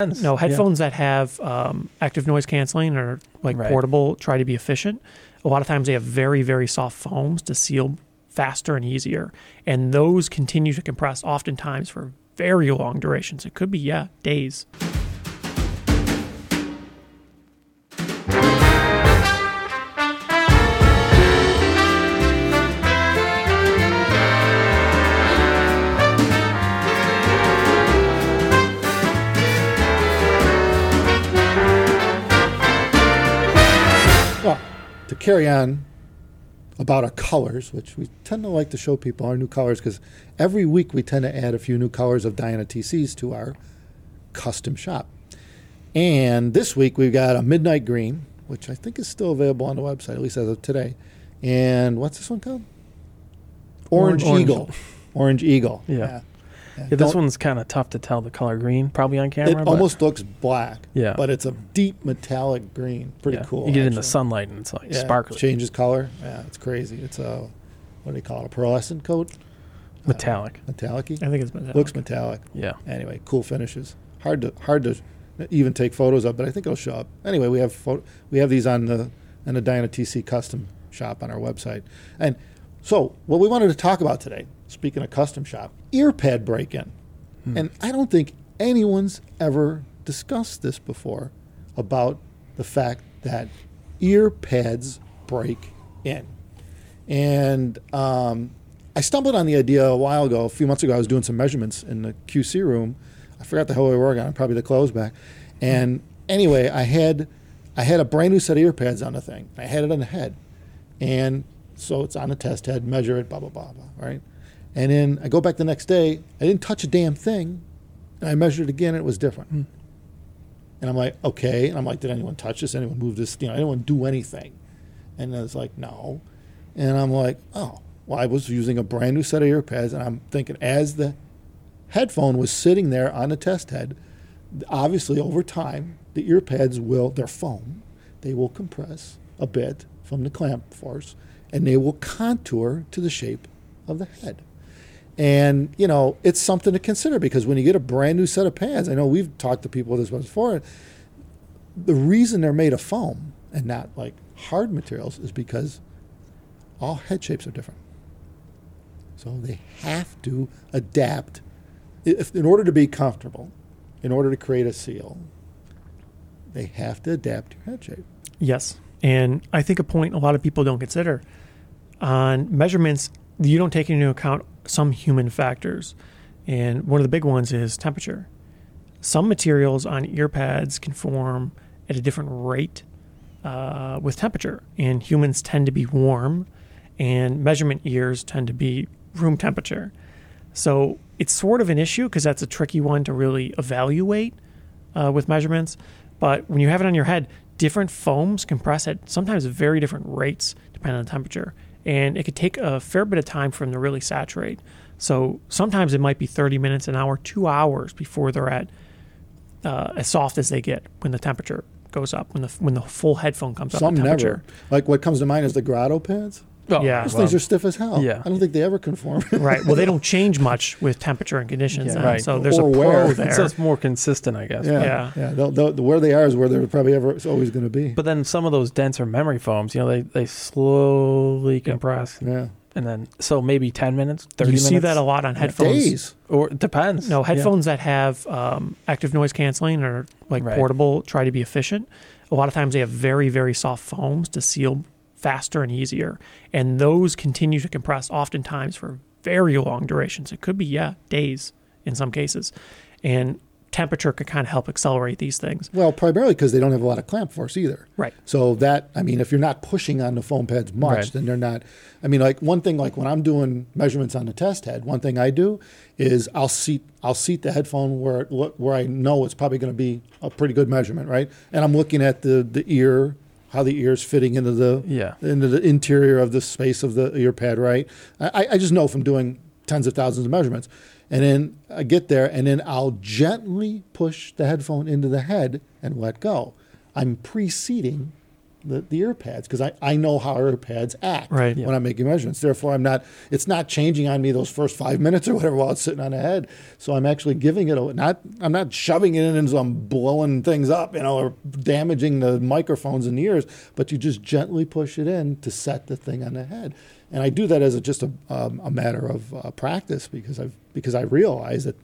No, headphones that have um, active noise canceling or like Right. portable try to be efficient. A lot of times they have very, very soft foams to seal faster and easier. And those continue to compress oftentimes for very long durations. It could be, yeah, days. Carry on about our colors, which we tend to like to show people our new colors because every week we tend to add a few new colors of Diana TCs to our custom shop. And this week we've got a midnight green, which I think is still available on the website, at least as of today. And what's this one called? Orange, Orange. Eagle. Orange Eagle. Yeah. Yeah, Yeah, this one's kind of tough to tell the color green, probably on camera. It but almost looks black. Yeah. But it's a deep metallic green. Pretty yeah, cool. You get it in the sunlight and it's like Yeah, sparkly, Changes color. Yeah, it's crazy. It's a what do they call it? A pearlescent coat? Uh, metallic. Metallic. I think it's metallic. Looks metallic. Yeah. Anyway, cool finishes. Hard to hard to even take photos of, but I think it'll show up. Anyway, we have pho- we have these on the on the Diana TC custom shop on our website. And so, what we wanted to talk about today, speaking of custom shop, ear pad break-in. And I don't think anyone's ever discussed this before about the fact that ear pads break in. And um, I stumbled on the idea a while ago. A few months ago, I was doing some measurements in the QC room. I forgot the hell we were on, probably the clothes back. And anyway, I had I had a brand new set of ear pads on the thing. I had it on the head, and so it's on the test head. Measure it, blah blah blah blah. Right, and then I go back the next day. I didn't touch a damn thing, and I measured it again. And it was different. Hmm. And I'm like, okay. And I'm like, did anyone touch this? Anyone move this? You know, anyone do anything? And it's like, no. And I'm like, oh, well, I was using a brand new set of ear pads, and I'm thinking as the headphone was sitting there on the test head, obviously over time, the ear pads will, they're foam, they will compress a bit from the clamp force, and they will contour to the shape of the head. And, you know, it's something to consider because when you get a brand new set of pads, I know we've talked to people this before, the reason they're made of foam and not like hard materials is because all head shapes are different. So they have to adapt if, in order to be comfortable, in order to create a seal, they have to adapt your head shape. Yes. And I think a point a lot of people don't consider on measurements, you don't take into account some human factors. And one of the big ones is temperature. Some materials on ear pads can form at a different rate uh, with temperature, and humans tend to be warm, and measurement ears tend to be room temperature. So it's sort of an issue because that's a tricky one to really evaluate uh, with measurements. But when you have it on your head, different foams compress at sometimes very different rates depending on the temperature. And it could take a fair bit of time for them to really saturate. So sometimes it might be 30 minutes, an hour, two hours before they're at uh, as soft as they get when the temperature goes up, when the when the full headphone comes Some up temperature. never. Like what comes to mind is the Grado pads. Oh, Yeah. Those well, things are stiff as hell. yeah. I don't think they ever conform. Right. Well, they don't change much with temperature and conditions. Yeah, right. So there's Or a pro where. there. so it's more consistent, I guess. yeah, Yeah. yeah. They'll, they'll, where they are is where they're probably ever it's always going to be. But then some of those denser memory foams, you know, they, they slowly compress, yeah, and then so maybe ten minutes, thirty you minutes. see that a lot on headphones. days. or it depends. No, Yeah. headphones that have um, active noise canceling or like Right. portable try to be efficient. A lot of times they have very, very soft foams to seal faster and easier. And those continue to compress oftentimes for very long durations. It could be, yeah, days in some cases. And temperature could kind of help accelerate these things. Well, primarily because they don't have a lot of clamp force either. Right. So that I mean, if you're not pushing on the foam pads much, Right. then they're not. I mean, like one thing, like when I'm doing measurements on the test head, one thing I do is I'll seat I'll seat the headphone where it where I know it's probably going to be a pretty good measurement, right? And I'm looking at the the ear, how the ear's fitting into the Yeah. into the interior of the space of the ear pad, right? I, I just know from doing tens of thousands of measurements. And then I get there, and then I'll gently push the headphone into the head and let go. I'm preceding the, the ear pads because I, I know how ear pads act Right. when I'm making measurements. Therefore, I'm not it's not changing on me those first five minutes or whatever while it's sitting on the head. So I'm actually giving it a not I'm not shoving it in and so I'm blowing things up, you know, or damaging the microphones in the ears, but you just gently push it in to set the thing on the head. And I do that as a, just a, um, a matter of uh, practice because I because I realize that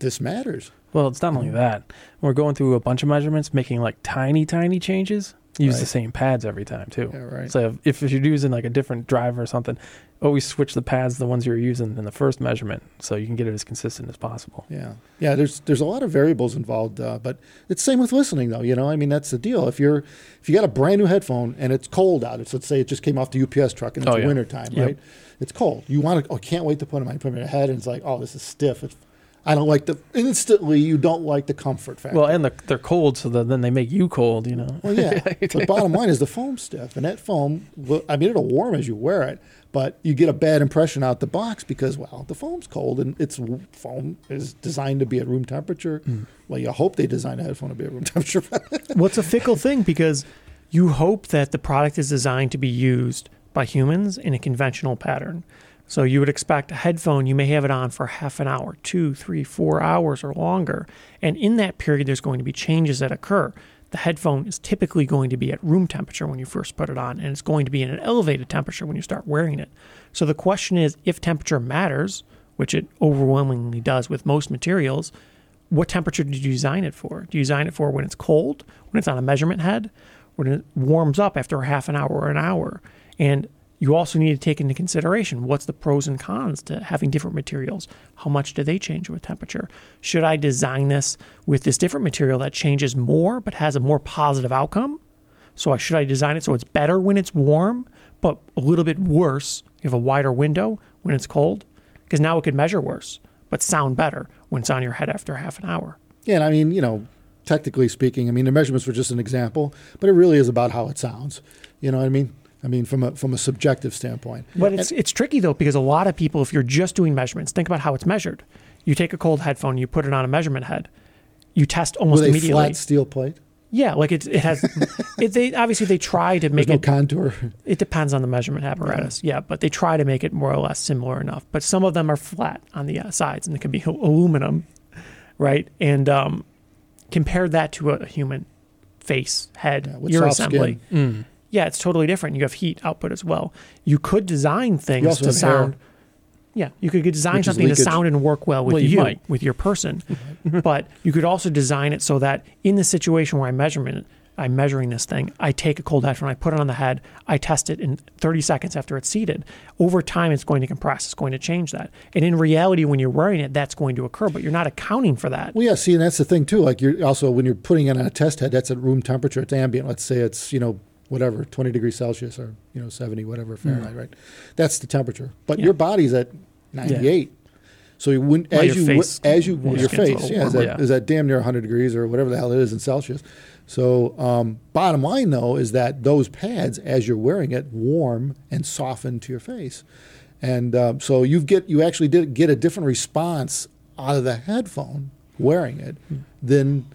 this matters. Well, it's not only that. We're going through a bunch of measurements, making like tiny, tiny changes. Use the same pads every time too. Yeah, right. So if, if you're using like a different driver or something, always switch the pads, the ones you're using in the first measurement, so you can get it as consistent as possible. Yeah, yeah. There's there's a lot of variables involved, uh, but it's same with listening though. You know, I mean that's the deal. If you're if you got a brand new headphone and it's cold out, it's let's say it just came off the UPS truck and it's Oh, yeah. winter time, Yep. right? It's cold. You want to? Oh, can't wait to put them on. Put them in your head, and it's like, oh, this is stiff. It's, I don't like the instantly. You don't like the comfort factor. Well, and the, they're cold, so that then they make you cold. You know. Well, yeah. the bottom line is the foam stiff, and that foam. I mean, it'll warm as you wear it, but you get a bad impression out the box because, well, the foam's cold, and its foam is designed to be at room temperature. Mm. Well, you hope they design a headphone to be at room temperature. well, a fickle thing because you hope that the product is designed to be used by humans in a conventional pattern. So you would expect a headphone, you may have it on for half an hour, two, three, four hours or longer. And in that period, there's going to be changes that occur. The headphone is typically going to be at room temperature when you first put it on, and it's going to be at an elevated temperature when you start wearing it. So the question is if temperature matters, which it overwhelmingly does with most materials, what temperature did you design it for? Do you design it for when it's cold, when it's on a measurement head, when it warms up after a half an hour or an hour? And you also need to take into consideration what's the pros and cons to having different materials. How much do they change with temperature? Should I design this with this different material that changes more but has a more positive outcome? So I should I design it so it's better when it's warm, but a little bit worse. You have a wider window when it's cold, because now it could measure worse, but sound better when it's on your head after half an hour. yeah, and I mean, you know, technically speaking, I mean, the measurements were just an example, but it really is about how it sounds. You know what I mean? I mean, from a from a subjective standpoint. But it's it's tricky though because a lot of people, if you're just doing measurements, think about how it's measured. You take a cold headphone, you put it on a measurement head, you test almost With a immediately. flat steel plate, Yeah, like it, it has. it, they obviously they try to there's make no it. contour. It depends on the measurement apparatus. Yeah, but they try to make it more or less similar enough. But some of them are flat on the uh, sides, and it can be aluminum, right? And um, compare that to a human face, head, Yeah, ear assembly. skin. Mm. Yeah, it's totally different. You have heat output as well. You could design things to have hair. sound. Yeah, you could design something to sound and work well with Well, you you, might. with your person. but you could also design it so that in the situation where I'm measuring it, I'm measuring this thing, I take a cold headphone, I put it on the head, I test it in 30 seconds after it's seated. Over time, it's going to compress. It's going to change that. And in reality, when you're wearing it, that's going to occur, but you're not accounting for that. Well, yeah. See, and that's the thing too. Like you're also when you're putting it on a test head, that's at room temperature. It's ambient. Let's say it's you know whatever 20 degrees Celsius or you know 70 whatever Fahrenheit, right? That's the temperature. But Yeah. your body's at 98. So you wouldn't Well, as you face- as you your your face, yeah, is that, Yeah. is that damn near 100 degrees or whatever the hell it is in Celsius. So um, bottom line though is that those pads, as you're wearing it, warm and soften to your face, and um, so you get you actually did get a different response out of the headphone wearing it than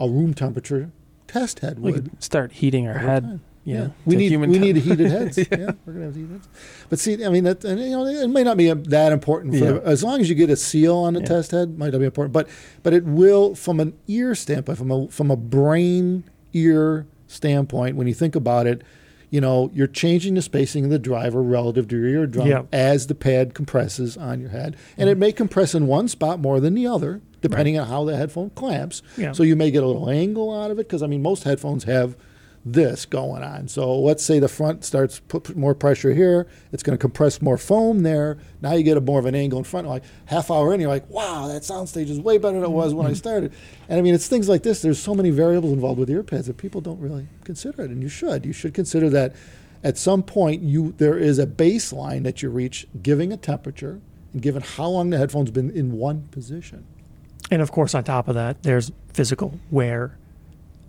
a room temperature test head We could start heating our head. time. You Yeah, we need human we need heated heads. yeah. we're gonna have heated heads. But see, I mean, that and, you know, it may not be that important for Yeah. as long as you get a seal on the Yeah. test head, might not be important. But but it will, from an ear standpoint, from a from a brain ear standpoint, when you think about it, you know, you're changing the spacing of the driver relative to your eardrum Yeah. as the pad compresses on your head, and mm-hmm. it may compress in one spot more than the other, depending on how the headphone clamps. Yeah. So you may get a little angle out of it because I mean, most headphones have this going on. So let's say the front starts put more pressure here, it's going to compress more foam there. Now you get a more of an angle in front. Like half hour in, you're like, wow, that soundstage is way better than it was when I mm-hmm. started. And I mean, it's things like this. There's so many variables involved with earpads that people don't really consider it, and you should. You should consider that at some point you there is a baseline that you reach, giving a temperature and given how long the headphone's been in one position. And of course, on top of that, there's physical wear.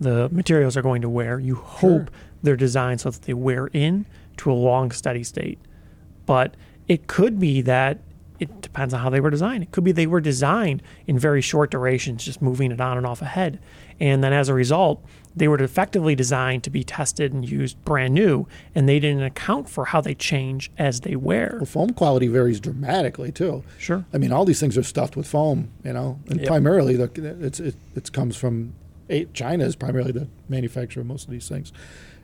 The materials are going to wear. You hope Sure. they're designed so that they wear in to a long, steady state. But it could be that it depends on how they were designed. It could be they were designed in very short durations, just moving it on and off a head. And then as a result, they were effectively designed to be tested and used brand new, and they didn't account for how they change as they wear. Well, foam quality varies dramatically too. Sure. I mean, all these things are stuffed with foam, you know, and Yep. primarily the, it's it, it comes from China is primarily the manufacturer of most of these things,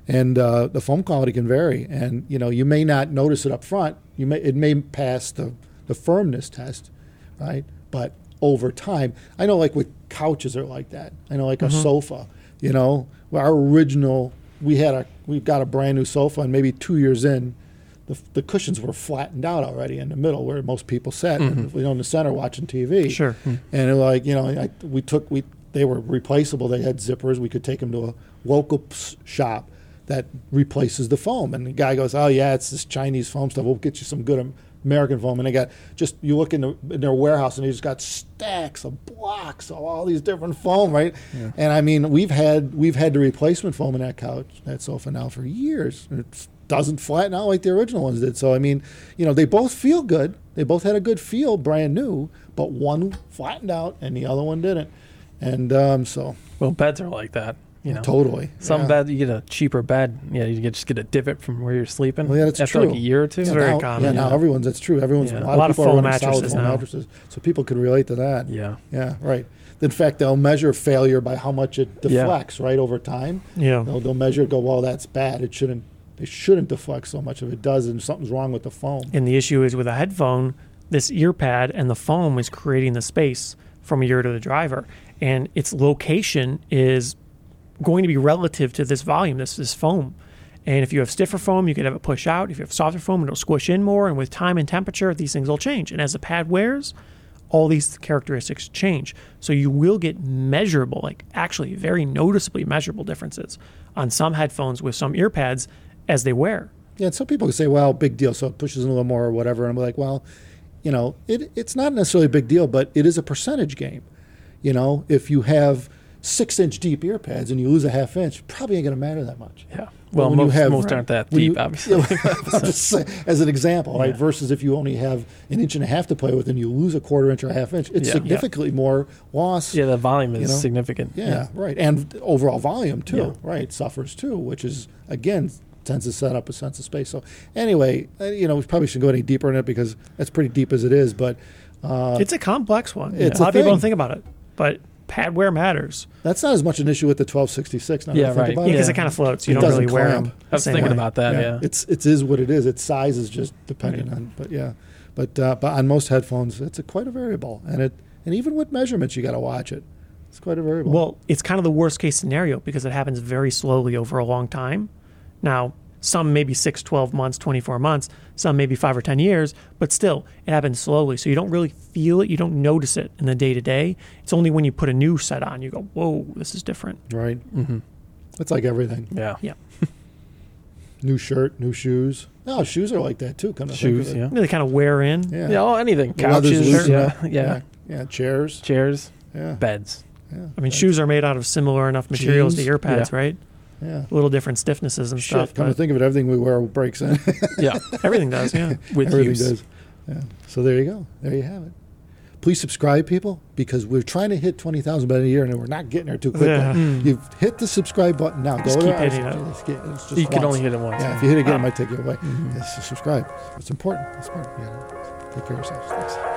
and uh, the foam quality can vary, and you know you may not notice it up front. You may it may pass the the firmness test, right? But over time, I know like with couches are like that. I know like a sofa, you know, our original we had a we've got a brand new sofa, and maybe two years in the, the cushions were flattened out already in the middle where most people sat, mm-hmm. you know, in the center watching TV. Sure. Mm-hmm. And it like you know, I, we took we they were replaceable. They had zippers. We could take them to a local shop that replaces the foam. And the guy goes, "Oh yeah, it's this Chinese foam stuff. We'll get you some good Am- American foam." And they got just you look in, the, in their warehouse and they just got stacks of blocks of all these different foam, right? And I mean, we've had we've had the replacement foam in that couch, that sofa now for years. It doesn't flatten out like the original ones did. So I mean, you know, they both feel good. They both had a good feel, brand new, but one flattened out and the other one didn't. And um, so Well, beds are like that. You know, totally, some yeah. bed you get a cheaper bed. Yeah, you get just get a divot from where you're sleeping. Well, yeah, that's after true. like a year or two. It's Yeah, very now, common, Yeah, now everyone's that's true. Everyone's a lot, A lot of foam mattresses now. mattresses, so people can relate to that. Yeah. Yeah, right. In fact, they'll measure failure by how much it deflects, right, over time. Yeah. They'll, they'll measure it, go, well, that's bad. It shouldn't. It shouldn't deflect so much. If it does, then something's wrong with the foam. And the issue is with a headphone, this ear pad and the foam is creating the space from ear to the driver. And its location is going to be relative to this volume, this, this foam. And if you have stiffer foam, you could have it push out. If you have softer foam, it'll squish in more. And with time and temperature, these things will change. And as the pad wears, all these characteristics change. So you will get measurable, like actually very noticeably measurable differences on some headphones with some ear pads as they wear. Yeah, and some people say, well, big deal, so it pushes in a little more or whatever. And I'm like, well, you know, it, it's not necessarily a big deal, but it is a percentage game. You know, if you have six inch deep ear pads and you lose a half inch, probably ain't going to matter that much. Yeah. Well, most, have- most aren't that deep, you- obviously. Saying, as an example, right? Versus if you only have an inch and a half to play with and you lose a quarter inch or a half inch, it's Yeah. significantly more loss. yeah, the volume is You know? significant. Yeah, right. And overall volume too, Yeah. right? Suffers too, which is again tends to set up a sense of space. So anyway, uh, you know, we probably shouldn't go any deeper in it because that's pretty deep as it is. But uh, It's a complex one. It's a lot of people don't think about it, but pad wear matters that's not as much an issue with the 1266. Now Yeah, think right. about because it. Yeah. it kind of floats. You It don't doesn't really wear clamp. them. I was thinking about that. Yeah. It's it is what it is. Its size is just depending on. But yeah, but uh, but on most headphones, it's a, quite a variable, and it and even with measurements, you got to watch it. It's quite a variable. Well, it's kind of the worst case scenario because it happens very slowly over a long time. Now, some maybe 6, 12 months, 24 months, some maybe 5 or 10 years, but still, it happens slowly. So you don't really feel it, you don't notice it in the day to day. It's only when you put a new set on, you go, whoa, this is different. right. hmm It's like everything. Yeah. Yeah. New shirt, new shoes. No, shoes are like that too. Come to of Shoes. it. Yeah. They kind of wear in. Yeah. Yeah. Oh, anything. Couches. looser. Yeah. yeah. yeah. Yeah, chairs. Chairs. Yeah. Beds. yeah. I mean, shoes are made out of similar enough materials to Jeans. ear pads, Yeah. right? Yeah. A little different stiffnesses and Shit, stuff, come to think of it, everything we wear breaks in. Yeah. everything does, yeah. With everything use. does. Yeah. So there you go. There you have it. Please subscribe, people, because we're trying to hit 20,000 by the year and we're not getting there too quickly. Yeah. Mm. You've hit the subscribe button now. Just Go keep hitting it. Just get- it's just You can only hit it once. Yeah, if you hit it again, Ah. it might take you away. Mhm. Yes, subscribe. It's important. It's important. Gotta take care of yourselves. Thanks.